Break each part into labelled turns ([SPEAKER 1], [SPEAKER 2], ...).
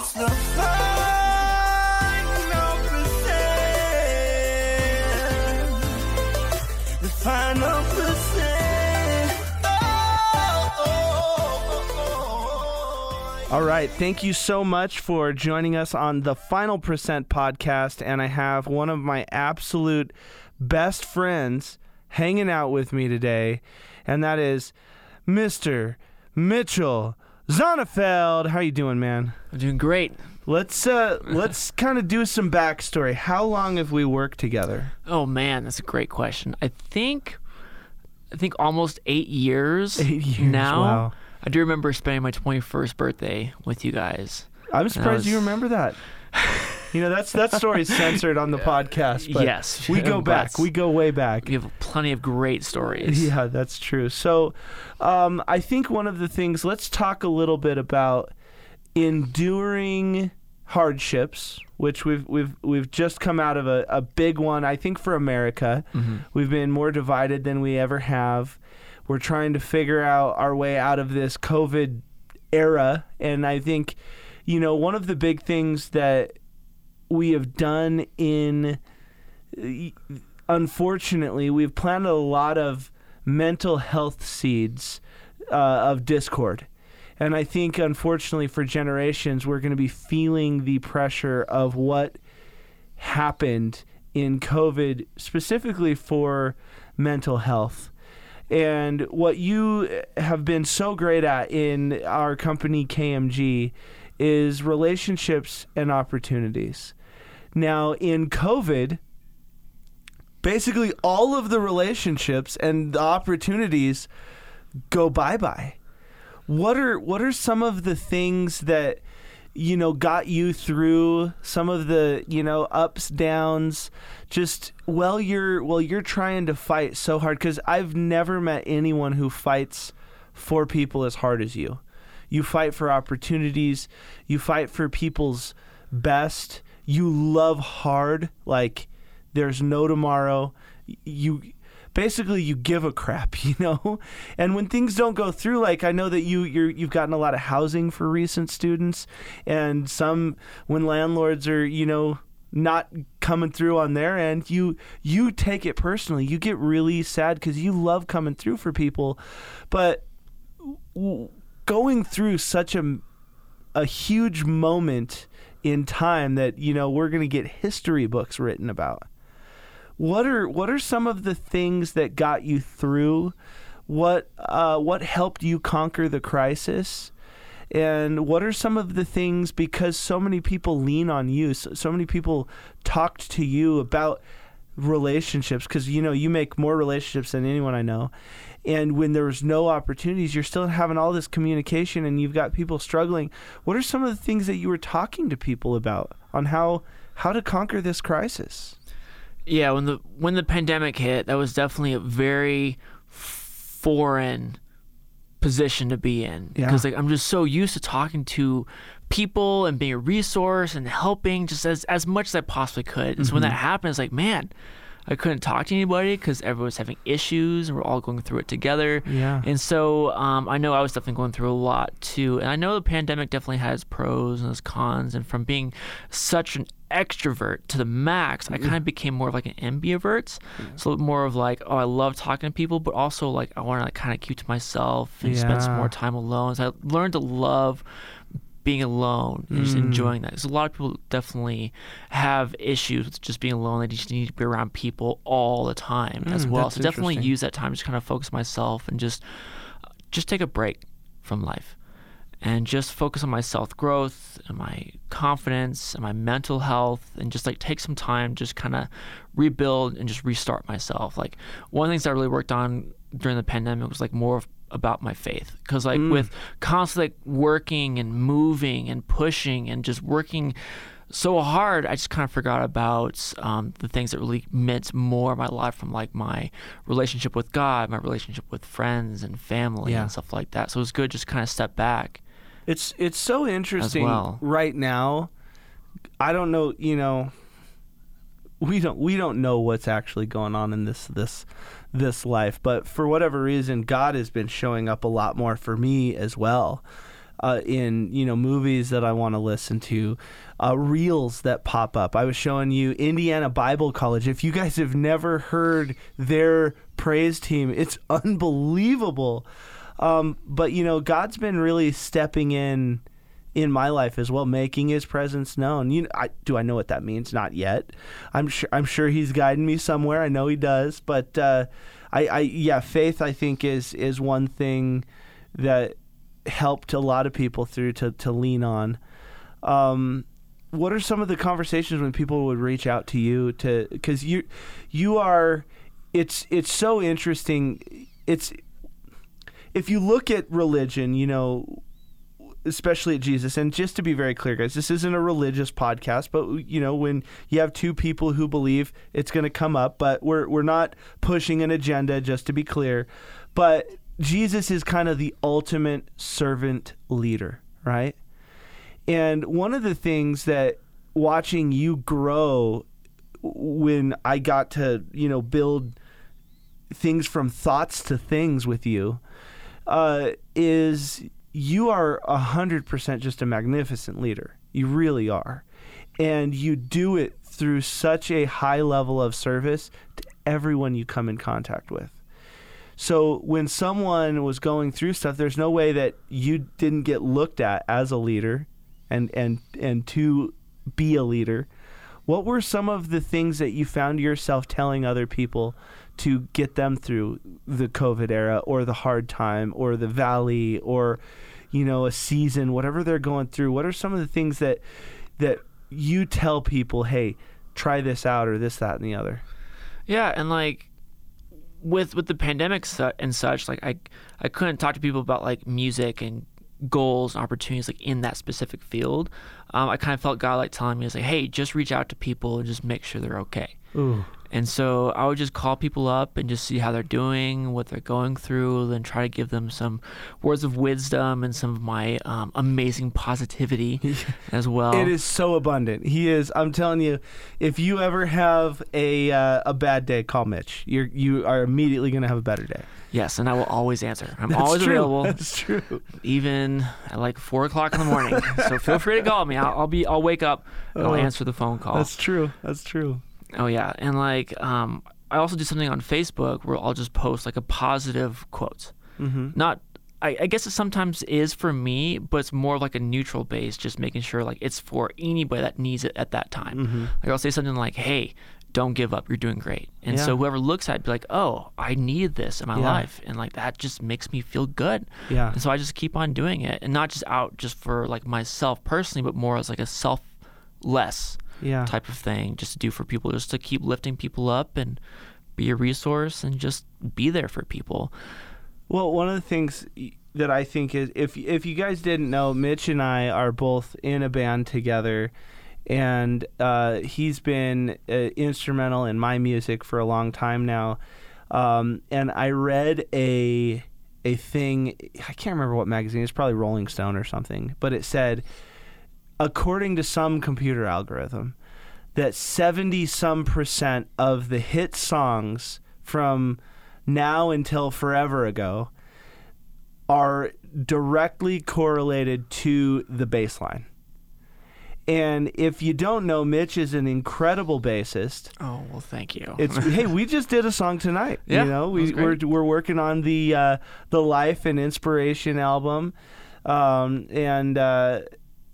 [SPEAKER 1] Oh, oh, oh.
[SPEAKER 2] All right. Thank you so much for joining us on the Final Percent podcast. And I have one of my absolute best friends hanging out with me today, and that is Mr. Mitchell Zonnefeld. How you doing, man?
[SPEAKER 3] I'm doing great.
[SPEAKER 2] Let's uh let's kind of do some backstory. How long have we worked together?
[SPEAKER 3] Oh man, that's a great question. I think, I think almost eight years.
[SPEAKER 2] Eight years,
[SPEAKER 3] now.
[SPEAKER 2] wow.
[SPEAKER 3] I do remember spending my 21st birthday with you guys.
[SPEAKER 2] I'm surprised you remember that. You know, that's that story's censored on the podcast, but
[SPEAKER 3] Yes,
[SPEAKER 2] we go back. We go way back.
[SPEAKER 3] We have plenty of great stories.
[SPEAKER 2] Yeah, that's true. So, um, I think one of the things. Let's talk a little bit about enduring hardships, which we've we've we've just come out of a, a big one. I think for America, we've been more divided than we ever have. We're trying to figure out our way out of this COVID era, and I think, you know, one of the big things that we have done in unfortunately, we've planted a lot of mental health seeds uh, of discord. And I think, unfortunately, for generations, we're going to be feeling the pressure of what happened in COVID, specifically for mental health. And what you have been so great at in our company, KMG, is relationships and opportunities. Now, in COVID, basically all of the relationships and the opportunities go bye bye. What are what are some of the things that you know got you through some of the you know ups downs just while you're while you're trying to fight so hard cuz I've never met anyone who fights for people as hard as you. You fight for opportunities, you fight for people's best. You love hard like there's no tomorrow. You basically you give a crap, you know. And when things don't go through, like I know that you you're, you've gotten a lot of housing for recent students, and some when landlords are you know not coming through on their end, you you take it personally. You get really sad because you love coming through for people, but going through such a a huge moment in time that you know we're going to get history books written about. What are what are some of the things that got you through? What uh, what helped you conquer the crisis? And what are some of the things because so many people lean on you so, so many people talked to you about relationships because you know you make more relationships than anyone i know and when there's no opportunities you're still having all this communication and you've got people struggling what are some of the things that you were talking to people about on how how to conquer this crisis
[SPEAKER 3] Yeah, when the when the pandemic hit, that was definitely a very foreign position to be in
[SPEAKER 2] Yeah.
[SPEAKER 3] because like I'm just so used to talking to people and being a resource and helping just as as much as I possibly could. And so when that
[SPEAKER 2] Mm-hmm.
[SPEAKER 3] happened, it's like, man, I couldn't talk to anybody because everyone's having issues and we're all going through it together.
[SPEAKER 2] Yeah.
[SPEAKER 3] And so um, I know I was definitely going through a lot too. And I know the pandemic definitely has pros and has cons. And from being such an extrovert to the max, I kind of became more of like an ambivert. So more of like, oh, I love talking to people, but also like I want to like kind of keep to myself and spend some more time alone. So I learned to love being alone and just enjoying that. Because a lot of people definitely have issues with just being alone. They just need to be around people all the time as
[SPEAKER 2] Mm,
[SPEAKER 3] well. So definitely use that time to just kind of focus myself and just just take a break from life and just focus on my self growth and my confidence and my mental health and just like take some time just kind of rebuild and just restart myself like one of the things i really worked on during the pandemic was like more of about my faith because like with constantly working and moving and pushing and just working so hard i just kind of forgot about um, the things that really meant more in my life from like my relationship with god my relationship with friends and family
[SPEAKER 2] Yeah.
[SPEAKER 3] and stuff like that so it was good just kind of step back
[SPEAKER 2] It's it's so interesting
[SPEAKER 3] well.
[SPEAKER 2] right now. I don't know, you know, we don't we don't know what's actually going on in this this this life, but for whatever reason, God has been showing up a lot more for me as well. uh, in you know movies that I want to listen to, uh, reels that pop up. I was showing you Indiana Bible College. If you guys have never heard their praise team, it's unbelievable. Um, but you know, God's been really stepping in in my life as well, making His presence known. You know, I, do I know what that means? Not yet. I'm sure. I'm sure He's guiding me somewhere. I know He does. But uh, I, I, yeah, faith. I think is is one thing that helped a lot of people through to to lean on. Um, what are some of the conversations when people would reach out to you to because you you are it's it's so interesting it's if you look at religion you know especially at Jesus. And just to be very clear guys this isn't a religious podcast but you know when you have two people who believe it's going to come up but we're we're not pushing an agenda just to be clear. But Jesus is kind of the ultimate servant leader right? And one of the things that watching you grow when I got to, you know, build things from thoughts to things with you uh, is you are 100% just a magnificent leader. You really are. And you do it through such a high level of service to everyone you come in contact with. So when someone was going through stuff, there's no way that you didn't get looked at as a leader and and and to be a leader. What were some of the things that you found yourself telling other people to get them through the COVID era or the hard time or the valley or you know a season whatever they're going through? What are some of the things that that you tell people hey try this out or this that and the other
[SPEAKER 3] Yeah, and like with with the pandemic su- and such, like I I couldn't talk to people about like music and goals and opportunities like in that specific field. Um, I kind of felt God like telling me, "Is like, hey, just reach out to people and just make sure they're okay."
[SPEAKER 2] Ooh.
[SPEAKER 3] And so I would just call people up and just see how they're doing, what they're going through, then try to give them some words of wisdom and some of my um, amazing positivity as well.
[SPEAKER 2] It is so abundant. He is. I'm telling you, if you ever have a uh, a bad day, call Mitch. You're you are immediately going to have a better day.
[SPEAKER 3] Yes, and I will always answer. I'm
[SPEAKER 2] That's
[SPEAKER 3] always
[SPEAKER 2] true.
[SPEAKER 3] available.
[SPEAKER 2] That's true.
[SPEAKER 3] even at like four o'clock in the morning. so feel free to call me. I'll, I'll be. I'll wake up and I'll
[SPEAKER 2] Oh,
[SPEAKER 3] answer the phone call.
[SPEAKER 2] That's true. That's true.
[SPEAKER 3] Oh yeah, and like um, I also do something on Facebook where I'll just post like a positive quote.
[SPEAKER 2] Mm-hmm.
[SPEAKER 3] Not. I, I guess it sometimes is for me, but it's more like a neutral base, just making sure like it's for anybody that needs it at that time.
[SPEAKER 2] Mm-hmm.
[SPEAKER 3] Like I'll say something like, "Hey, don't give up. You're doing great." And so whoever looks at it, be like, "Oh, I needed this in my
[SPEAKER 2] Yeah.
[SPEAKER 3] life," and like that just makes me feel good.
[SPEAKER 2] Yeah.
[SPEAKER 3] And so I just keep on doing it, and not just out just for like myself personally, but more as like a selfless
[SPEAKER 2] Yeah.
[SPEAKER 3] type of thing, just to do for people, just to keep lifting people up and be a resource and just be there for people.
[SPEAKER 2] Well, one of the things that I think is if if you guys didn't know, Mitch and I are both in a band together, and uh, he's been uh, instrumental in my music for a long time now. Um, and I read a a thing I can't remember what magazine. It's probably Rolling Stone or something, but it said, according to some computer algorithm, that seventy some percent of the hit songs from now until forever ago are directly correlated to the bass line. And if you don't know, Mitch is an incredible bassist.
[SPEAKER 3] Oh well, thank you.
[SPEAKER 2] It's hey, we just did a song tonight.
[SPEAKER 3] Yeah,
[SPEAKER 2] you know, we, we're we're working on the uh, the life and inspiration album, um, and uh,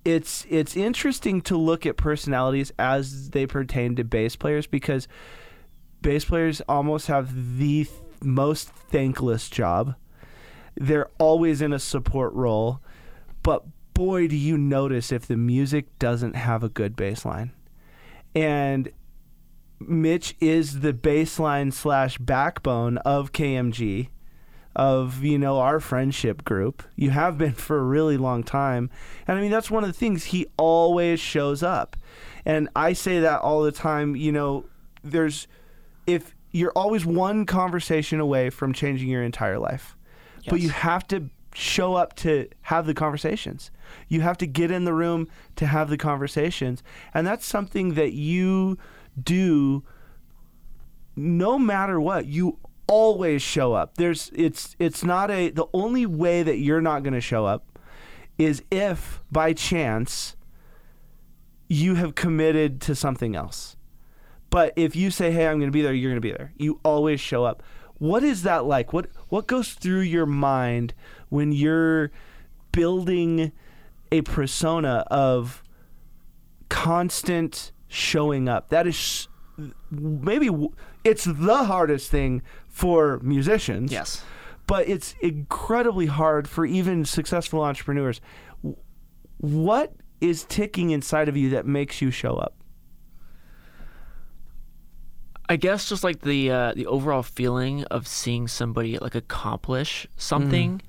[SPEAKER 2] it's it's interesting to look at personalities as they pertain to bass players because bass players almost have the th- most thankless job. They're always in a support role, but boy, do you notice if the music doesn't have a good bass line. And Mitch is the baseline slash backbone of KMG, of you know our friendship group. You have been for a really long time, and I mean that's one of the things he always shows up, and I say that all the time. You know, there's if you're always one conversation away from changing your entire life, but you have to show up to have the conversations. You have to get in the room to have the conversations. And that's something that you do no matter what. You always show up. There's it's it's not a the only way that you're not going to show up is if by chance you have committed to something else. But if you say, "Hey, I'm going to be there," you're going to be there. You always show up. What is that like? What what goes through your mind when you're building a persona of constant showing up? That is maybe it's the hardest thing for musicians.
[SPEAKER 3] Yes.
[SPEAKER 2] But it's incredibly hard for even successful entrepreneurs. What is ticking inside of you that makes you show up?
[SPEAKER 3] I guess just like the uh, the overall feeling of seeing somebody like accomplish something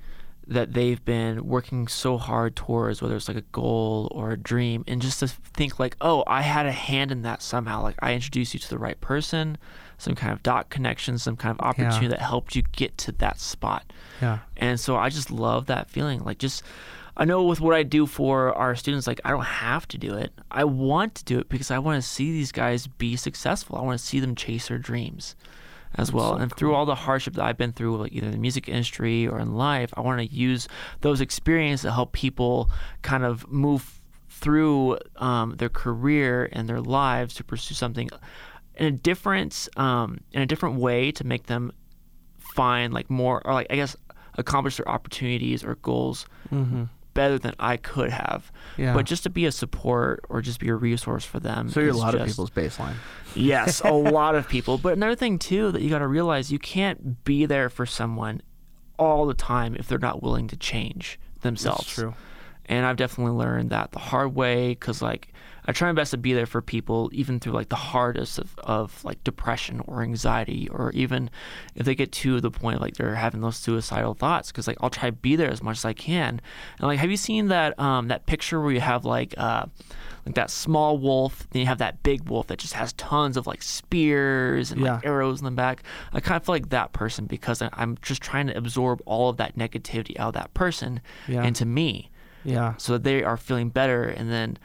[SPEAKER 3] that they've been working so hard towards, whether it's like a goal or a dream, and just to think like, oh, I had a hand in that somehow. Like I introduced you to the right person, some kind of dot connection, some kind of opportunity that helped you get to that spot.
[SPEAKER 2] Yeah.
[SPEAKER 3] And so I just love that feeling. Like just I know with what I do for our students, like I don't have to do it. I want to do it because I want to see these guys be successful. I want to see them chase their dreams as well. and through all the hardship that I've been through, like either in the music industry or in life, I want to use those experiences to help people kind of move through um, their career and their lives to pursue something in a different um, in a different way to make them find like more or like I guess accomplish their opportunities or goals better than I could have.
[SPEAKER 2] Mm-hmm. Yeah.
[SPEAKER 3] But just to be a support or just be a resource for them.
[SPEAKER 2] So you're a lot of people's baseline.
[SPEAKER 3] Yes, a lot of people. But another thing too that you got to realize you can't be there for someone all the time if they're not willing to change themselves.
[SPEAKER 2] That's true.
[SPEAKER 3] And I've definitely learned that the hard way because like I try my best to be there for people even through like the hardest of, of like depression or anxiety or even if they get to the point like they're having those suicidal thoughts because like I'll try to be there as much as I can. And like have you seen that um that picture where you have like uh like that small wolf, then you have that big wolf that just has tons of like spears and like arrows in the back. I kind of feel like that person because I'm just trying to absorb all of that negativity out of that person
[SPEAKER 2] Yeah.
[SPEAKER 3] into me
[SPEAKER 2] Yeah.
[SPEAKER 3] so that they are feeling better and then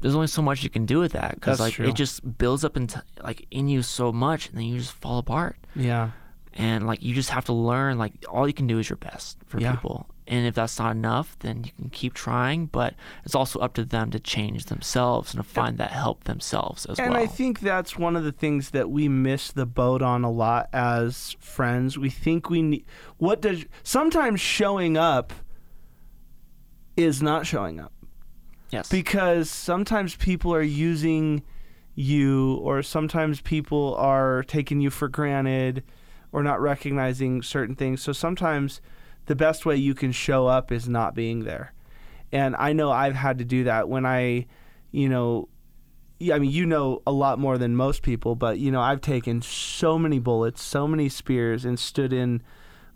[SPEAKER 3] there's only so much you can do with that because like
[SPEAKER 2] true.
[SPEAKER 3] it just builds up into like in you so much and then you just fall apart
[SPEAKER 2] Yeah.
[SPEAKER 3] and like you just have to learn like all you can do is your best for
[SPEAKER 2] Yeah.
[SPEAKER 3] people and if that's not enough then you can keep trying but it's also up to them to change themselves and to find that help themselves as
[SPEAKER 2] And
[SPEAKER 3] well
[SPEAKER 2] I think that's one of the things that we miss the boat on a lot as friends. We think we need what does sometimes showing up is not showing up
[SPEAKER 3] yes
[SPEAKER 2] because sometimes people are using you or sometimes people are taking you for granted or not recognizing certain things. So sometimes the best way you can show up is not being there. And I know I've had to do that when I, you know, I mean, you know a lot more than most people, but you know, I've taken so many bullets, so many spears, and stood in,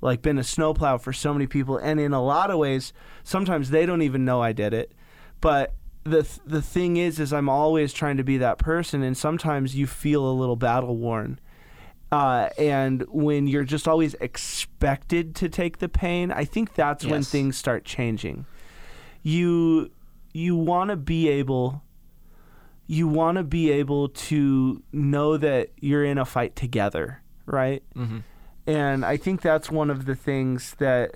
[SPEAKER 2] like, been a snowplow for so many people. And in a lot of ways, sometimes they don't even know I did it. But the th- the thing is, is I'm always trying to be that person, and sometimes you feel a little battle worn. Uh, and when you're just always expected to take the pain, I think that's when things start changing. You you want to be able you want to be able to know that you're in a fight together, right?
[SPEAKER 3] mm-hmm.
[SPEAKER 2] And I think that's one of the things that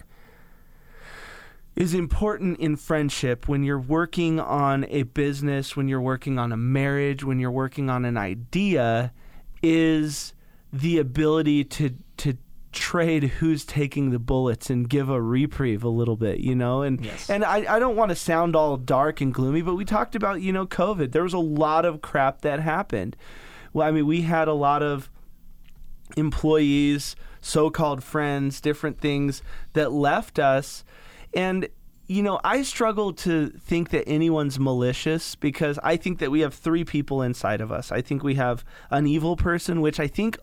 [SPEAKER 2] is important in friendship when you're working on a business, when you're working on a marriage, when you're working on an idea is the ability to to trade who's taking the bullets and give a reprieve a little bit, you know? And
[SPEAKER 3] Yes.
[SPEAKER 2] and I, I don't want to sound all dark and gloomy, but we talked about, you know, COVID. There was a lot of crap that happened. Well, I mean, we had a lot of employees, so-called friends, different things that left us. And you know, I struggle to think that anyone's malicious because I think that we have three people inside of us. I think we have an evil person, which I think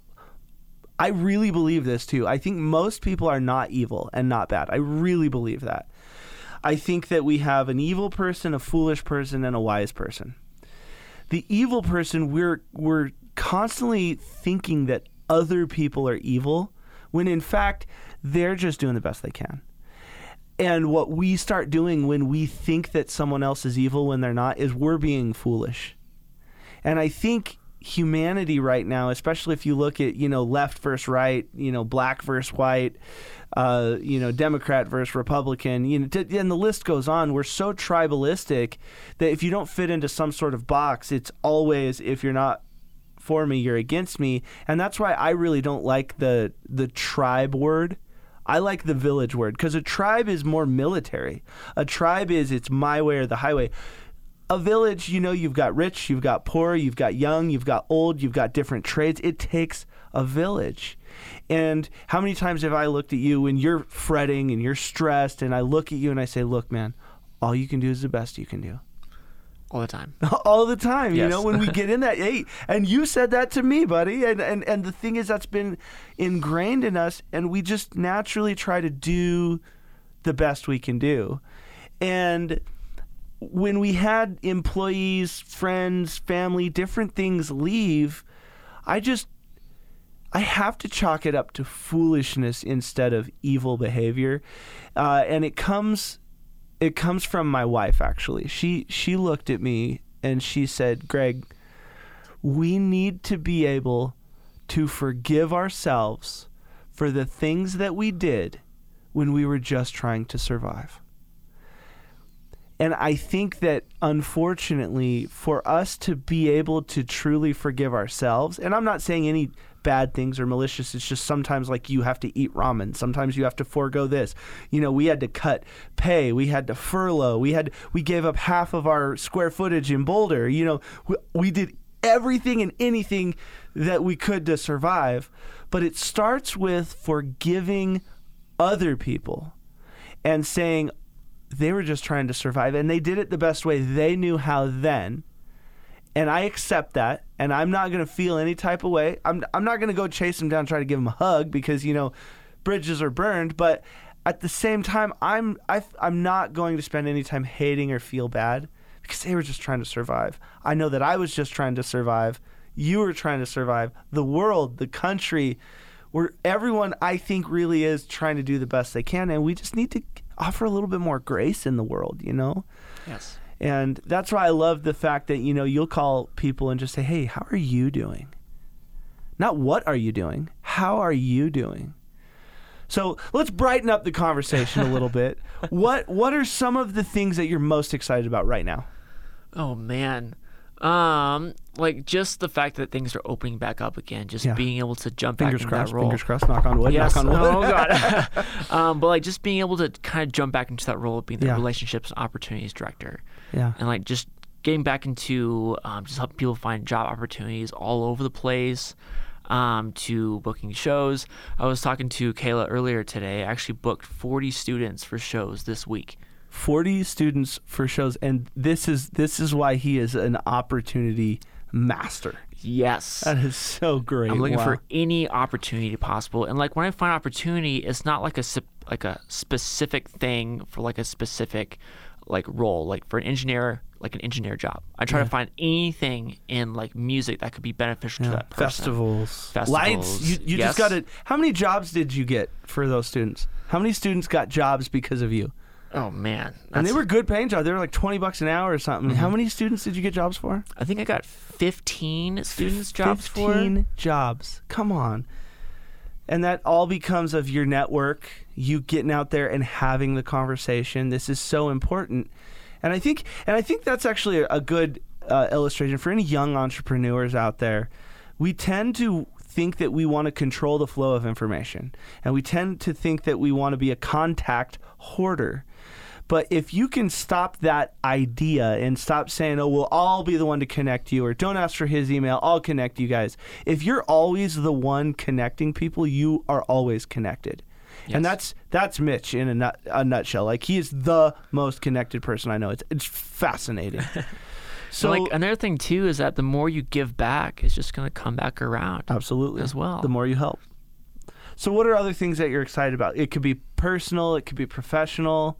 [SPEAKER 2] I really believe this too. I think most people are not evil and not bad. I really believe that. I think that we have an evil person, a foolish person, and a wise person. The evil person, we're we're constantly thinking that other people are evil when in fact they're just doing the best they can. And what we start doing when we think that someone else is evil when they're not is we're being foolish. And I think humanity right now, especially if you look at you know left versus right, you know black versus white, uh, you know Democrat versus Republican, you know, t- and the list goes on. We're so tribalistic that if you don't fit into some sort of box, it's always if you're not for me, you're against me, and that's why I really don't like the the tribe word. I like the village word because a tribe is more military. A tribe is it's my way or the highway. A village, you know, you've got rich, you've got poor, you've got young, you've got old, you've got different trades. It takes a village. And how many times have I looked at you when you're fretting and you're stressed, and I look at you and I say, Look, man, all you can do is the best you can do.
[SPEAKER 3] All the time.
[SPEAKER 2] all the time you know when we get in that hey and you said that to me buddy and, and and the thing is that's been ingrained in us and we just naturally try to do the best we can do. And when we had employees friends family different things leave i just I have to chalk it up to foolishness instead of evil behavior, uh, and it comes it comes from my wife actually. She she looked at me and she said, "Greg, we need to be able to forgive ourselves for the things that we did when we were just trying to survive." And I think that unfortunately, for us to be able to truly forgive ourselves, and I'm not saying any bad things or malicious, it's just sometimes like you have to eat ramen. Sometimes you have to forego this. You know, we had to cut pay, we had to furlough, we had we gave up half of our square footage in Boulder. You know, we, we did everything and anything that we could to survive. But it starts with forgiving other people and saying, they were just trying to survive and they did it the best way they knew how then and I accept that and I'm not going to feel any type of way I'm I'm not going to go chase them down try to give them a hug because you know bridges are burned but at the same time I'm I, I'm not going to spend any time hating or feel bad because they were just trying to survive I know that I was just trying to survive you were trying to survive the world the country where everyone I think really is trying to do the best they can and we just need to offer a little bit more grace in the world, you know?
[SPEAKER 3] Yes.
[SPEAKER 2] And that's why I love the fact that, you know, you'll call people and just say, hey, how are you doing? Not what are you doing? How are you doing? So let's brighten up the conversation a little bit. What what are some of the things that you're most excited about right now?
[SPEAKER 3] Oh man. Um, like just the fact that things are opening back up again, just
[SPEAKER 2] Yeah.
[SPEAKER 3] being able to jump
[SPEAKER 2] Fingers
[SPEAKER 3] back into
[SPEAKER 2] crossed,
[SPEAKER 3] that role.
[SPEAKER 2] fingers crossed, knock on wood,
[SPEAKER 3] Yes.
[SPEAKER 2] knock on wood.
[SPEAKER 3] Oh god. um, but like just being able to kind of jump back into that role of being the
[SPEAKER 2] Yeah.
[SPEAKER 3] relationships and opportunities director,
[SPEAKER 2] yeah.
[SPEAKER 3] and like just getting back into um, just helping people find job opportunities all over the place. Um, to booking shows. I was talking to Kayla earlier today. I actually booked 40 students for shows this week.
[SPEAKER 2] 40 students for shows and this is this is why he is an opportunity master.
[SPEAKER 3] Yes.
[SPEAKER 2] That is so great.
[SPEAKER 3] I'm looking
[SPEAKER 2] Wow.
[SPEAKER 3] for any opportunity possible, and like when I find opportunity, it's not like a like a specific thing for like a specific like role. Like for an engineer, like an engineer job, I try to find anything in like music that could be beneficial to that person.
[SPEAKER 2] festivals,
[SPEAKER 3] Festivals,
[SPEAKER 2] lights. You, you
[SPEAKER 3] yes.
[SPEAKER 2] just got it. How many jobs did you get for those students? How many students got jobs because of you?
[SPEAKER 3] Oh man,
[SPEAKER 2] And they were good paying jobs. They were like twenty bucks an hour or something.
[SPEAKER 3] Mm-hmm.
[SPEAKER 2] How many students did you get jobs for?
[SPEAKER 3] I think I got 15 students jobs for.
[SPEAKER 2] Fifteen jobs. Come on. And that all becomes of your network, you getting out there and having the conversation. This is so important. And I think, and I think that's actually a, good uh, illustration for any young entrepreneurs out there. We tend to think that we want to control the flow of information, and we tend to think that we want to be a contact hoarder. But if you can stop that idea and stop saying, oh, well, I'll be the one to connect you, or don't ask for his email, I'll connect you guys. If you're always the one connecting people, you are always connected. And that's that's Mitch in a, nut, a nutshell. Like he is the most connected person I know. It's it's fascinating.
[SPEAKER 3] So
[SPEAKER 2] so
[SPEAKER 3] like another thing too is that the more you give back, it's just gonna come back around.
[SPEAKER 2] absolutely
[SPEAKER 3] as well.
[SPEAKER 2] The more you help. So what are other things that you're excited about? It could be personal. It could be professional.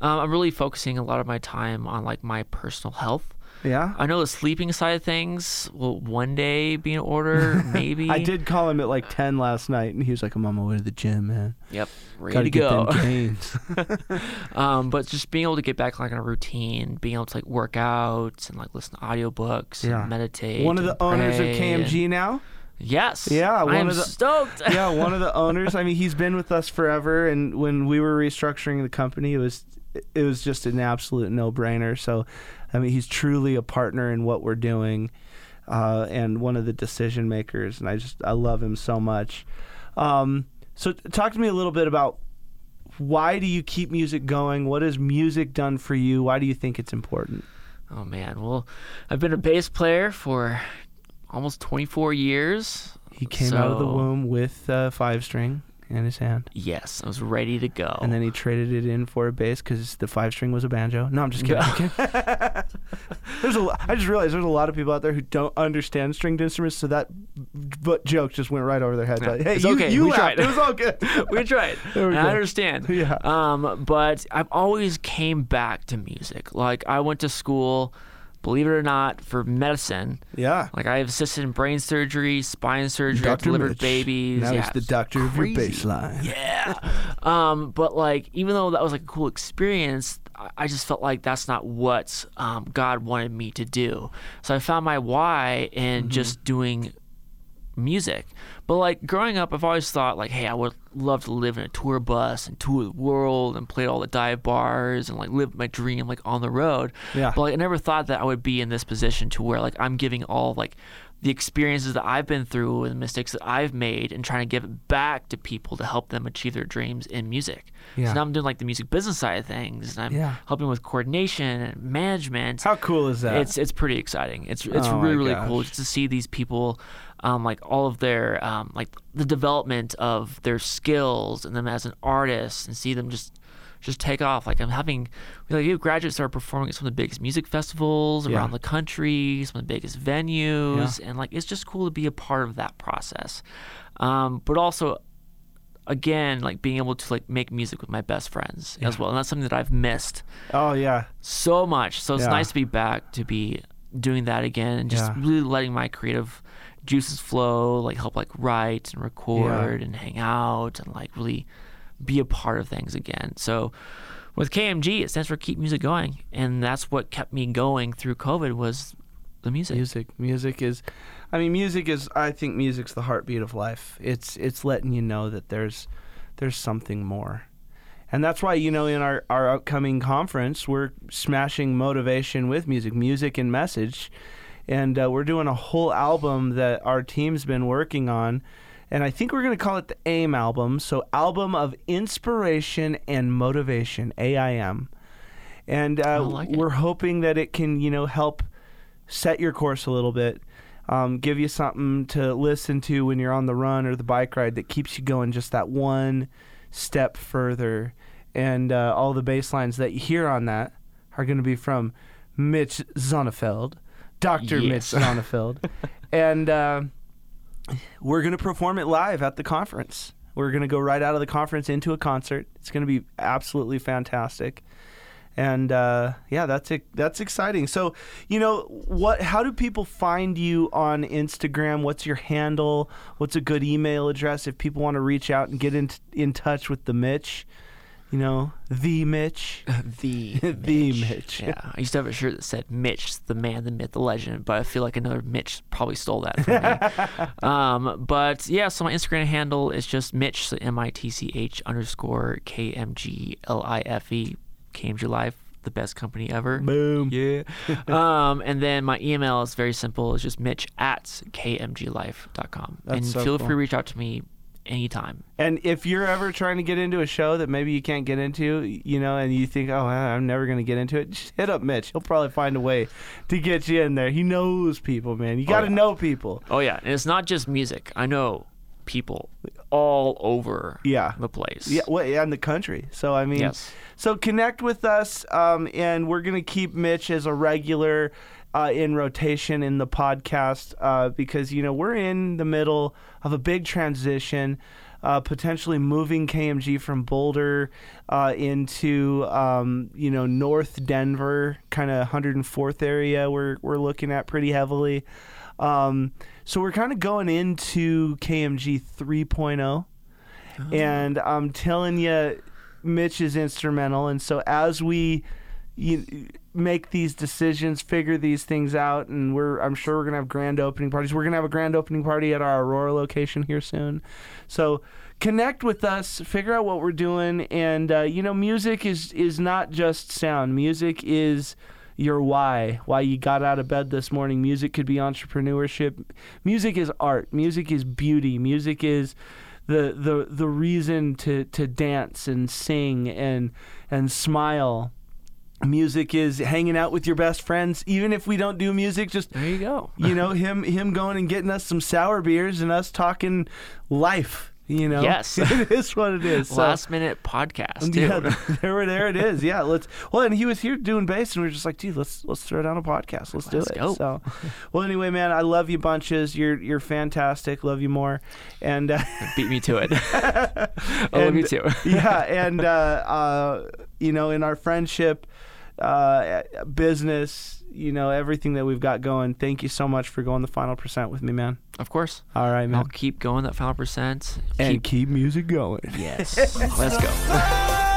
[SPEAKER 3] Um, I'm really focusing a lot of my time on like my personal health.
[SPEAKER 2] Yeah.
[SPEAKER 3] I know the sleeping side of things will one day be in order, maybe.
[SPEAKER 2] I did call him at like 10 last night, and he was like, I'm on my way to the gym, man.
[SPEAKER 3] Yep, ready
[SPEAKER 2] Gotta
[SPEAKER 3] to
[SPEAKER 2] get
[SPEAKER 3] go.
[SPEAKER 2] them
[SPEAKER 3] um, but just being able to get back like on a routine, being able to like work out and like listen to audiobooks
[SPEAKER 2] Yeah.
[SPEAKER 3] and meditate.
[SPEAKER 2] One of the owners of
[SPEAKER 3] pray and-
[SPEAKER 2] KMG now.
[SPEAKER 3] Yes.
[SPEAKER 2] Yeah, one
[SPEAKER 3] am
[SPEAKER 2] of the-
[SPEAKER 3] stoked.
[SPEAKER 2] yeah, one of the owners. I mean, he's been with us forever, and when we were restructuring the company, it was it was just an absolute no brainer. So, I mean, he's truly a partner in what we're doing, uh, and one of the decision makers. And I just I love him so much. Um, so, talk to me a little bit about why do you keep music going? What has music done for you? Why do you think it's important?
[SPEAKER 3] Oh man, well, I've been a bass player for almost 24 years.
[SPEAKER 2] He came out of the womb with a five string in his hand.
[SPEAKER 3] Yes, I was ready to go.
[SPEAKER 2] And then he traded it in for a bass because the five string was a banjo. No, I'm just kidding. Kidding. there's a. lo- I just realized there's a lot of people out there who don't understand stringed instruments, so that but joke just went right over their heads.
[SPEAKER 3] Yeah,
[SPEAKER 2] Like, hey,
[SPEAKER 3] it's
[SPEAKER 2] you,
[SPEAKER 3] okay.
[SPEAKER 2] you
[SPEAKER 3] We
[SPEAKER 2] laughed.
[SPEAKER 3] tried.
[SPEAKER 2] It was all good.
[SPEAKER 3] we tried.
[SPEAKER 2] We
[SPEAKER 3] and I understand.
[SPEAKER 2] Yeah.
[SPEAKER 3] Um, but I've always came back to music. Like I went to school, believe it or not, for medicine.
[SPEAKER 2] yeah.
[SPEAKER 3] Like I have assisted in brain surgery, spine surgery, I've
[SPEAKER 2] Dr.
[SPEAKER 3] delivered
[SPEAKER 2] Mitch.
[SPEAKER 3] babies.
[SPEAKER 2] Now
[SPEAKER 3] yeah,
[SPEAKER 2] he's the doctor of your
[SPEAKER 3] crazy.
[SPEAKER 2] bass line.
[SPEAKER 3] Yeah. um, but like, even though that was like a cool experience, I- I just felt like that's not what um, God wanted me to do. So I found my why in
[SPEAKER 2] Mm-hmm.
[SPEAKER 3] just doing music. But like growing up, I've always thought like, hey, I would love to live in a tour bus and tour the world and play all the dive bars and like live my dream like on the road.
[SPEAKER 2] Yeah.
[SPEAKER 3] But like I never thought that I would be in this position to where like I'm giving all like the experiences that I've been through and the mistakes that I've made and trying to give it back to people to help them achieve their dreams in music.
[SPEAKER 2] Yeah.
[SPEAKER 3] So now I'm doing like the music business side of things and I'm
[SPEAKER 2] Yeah.
[SPEAKER 3] helping with coordination and management.
[SPEAKER 2] How cool is that?
[SPEAKER 3] It's it's pretty exciting. It's it's
[SPEAKER 2] Oh
[SPEAKER 3] really really cool just to see these people, um, like all of their um, like the development of their skills and them as an artist and see them just just take off. Like I'm having like you have graduates that are performing at some of the biggest music festivals
[SPEAKER 2] Yeah.
[SPEAKER 3] around the country, some of the biggest venues, and like it's just cool to be a part of that process. Um, but also again like being able to like make music with my best friends as well and that's something that i've missed
[SPEAKER 2] oh yeah.
[SPEAKER 3] so much. So it's
[SPEAKER 2] Yeah.
[SPEAKER 3] nice to be back to be doing that again and just
[SPEAKER 2] Yeah.
[SPEAKER 3] really letting my creative juices flow, like help like write and record and hang out and like really be a part of things again. So with KMG, it stands for Keep Music Going, and that's what kept me going through COVID was the music.
[SPEAKER 2] Music. Music is I mean music is I think music's the heartbeat of life. It's it's letting you know that there's there's something more. And that's why, you know, in our, our upcoming conference, we're smashing motivation with music, music and message. And uh, we're doing a whole album that our team's been working on. And I think we're going to call it the AIM album. So, Album of Inspiration and Motivation, AIM. And uh,
[SPEAKER 3] like
[SPEAKER 2] we're hoping that it can, you know, help set your course a little bit, um, give you something to listen to when you're on the run or the bike ride that keeps you going just that one step further. And uh, all the bass lines that you hear on that are going to be from Mitch Zonnefeld, Dr.
[SPEAKER 3] Yes.
[SPEAKER 2] Mitch Zonnefeld. and uh, we're going to perform it live at the conference. We're going to go right out of the conference into a concert. It's going to be absolutely fantastic and uh, yeah, that's it. That's exciting. So, you know, what? How do people find you on Instagram? What's your handle? What's a good email address if people want to reach out and get in in touch with the Mitch? You know, the Mitch.
[SPEAKER 3] the
[SPEAKER 2] The Mitch.
[SPEAKER 3] Yeah, I used to have a shirt that said Mitch, the man, the myth, the legend, but I feel like another Mitch probably stole that from me. um, but yeah, so my Instagram handle is just Mitch, so M I T C H underscore K M G L I F E, KMG Life, the best company ever.
[SPEAKER 2] Boom.
[SPEAKER 3] Yeah. um, and then my email is very simple. It's just Mitch at kmglife.com.
[SPEAKER 2] That's
[SPEAKER 3] and
[SPEAKER 2] so
[SPEAKER 3] feel
[SPEAKER 2] cool.
[SPEAKER 3] free to reach out to me anytime.
[SPEAKER 2] And if you're ever trying to get into a show that maybe you can't get into, you know, and you think, oh, I'm never going to get into it, just hit up Mitch. He'll probably find a way to get you in there. He knows people, man. You got to
[SPEAKER 3] yeah.
[SPEAKER 2] know people.
[SPEAKER 3] Oh yeah, and it's not just music. I know people all over
[SPEAKER 2] Yeah.
[SPEAKER 3] the place.
[SPEAKER 2] Yeah, well, in the country. So I mean,
[SPEAKER 3] Yes.
[SPEAKER 2] so connect with us, um, and we're gonna keep Mitch as a regular uh, in rotation in the podcast uh, because you know we're in the middle of a big transition. uh, potentially moving KMG from Boulder uh, into um, you know North Denver, kind of 104th area. We're we're looking at pretty heavily. Um, so we're kind of going into KMG 3.0, and I'm telling you, Mitch is instrumental. And so as we you, make these decisions, figure these things out, and we're I'm sure we're gonna have grand opening parties. We're gonna have a grand opening party at our Aurora location here soon. So connect with us, figure out what we're doing, and uh, you know, music is is not just sound. Music is your why, why you got out of bed this morning. Music could be entrepreneurship. Music is art. Music is beauty. Music is the the the reason to to dance and sing and and smile. Music is hanging out with your best friends, even if we don't do music. Just
[SPEAKER 3] There you go.
[SPEAKER 2] you know him him going and getting us some sour beers and us talking life. You know,
[SPEAKER 3] Yes.
[SPEAKER 2] it is what it is. So-
[SPEAKER 3] Last minute podcast. Too.
[SPEAKER 2] yeah, there, there it is. Yeah, let's. Well, and he was here doing bass, and we are just like, dude, let's let's throw down a podcast. Let's, do
[SPEAKER 3] Let's
[SPEAKER 2] it.
[SPEAKER 3] go.
[SPEAKER 2] So, well, anyway, man, I love you bunches. You're you're fantastic. Love you more. And uh,
[SPEAKER 3] Beat me to it. I love you too.
[SPEAKER 2] yeah, and uh, uh, you know, in our friendship, uh, business, you know, everything that we've got going. Thank you so much for going the final percent with me, man.
[SPEAKER 3] Of course.
[SPEAKER 2] All right, man.
[SPEAKER 3] I'll keep going that final percent.
[SPEAKER 2] and
[SPEAKER 3] Keep,
[SPEAKER 2] keep music going.
[SPEAKER 3] yes. Let's go.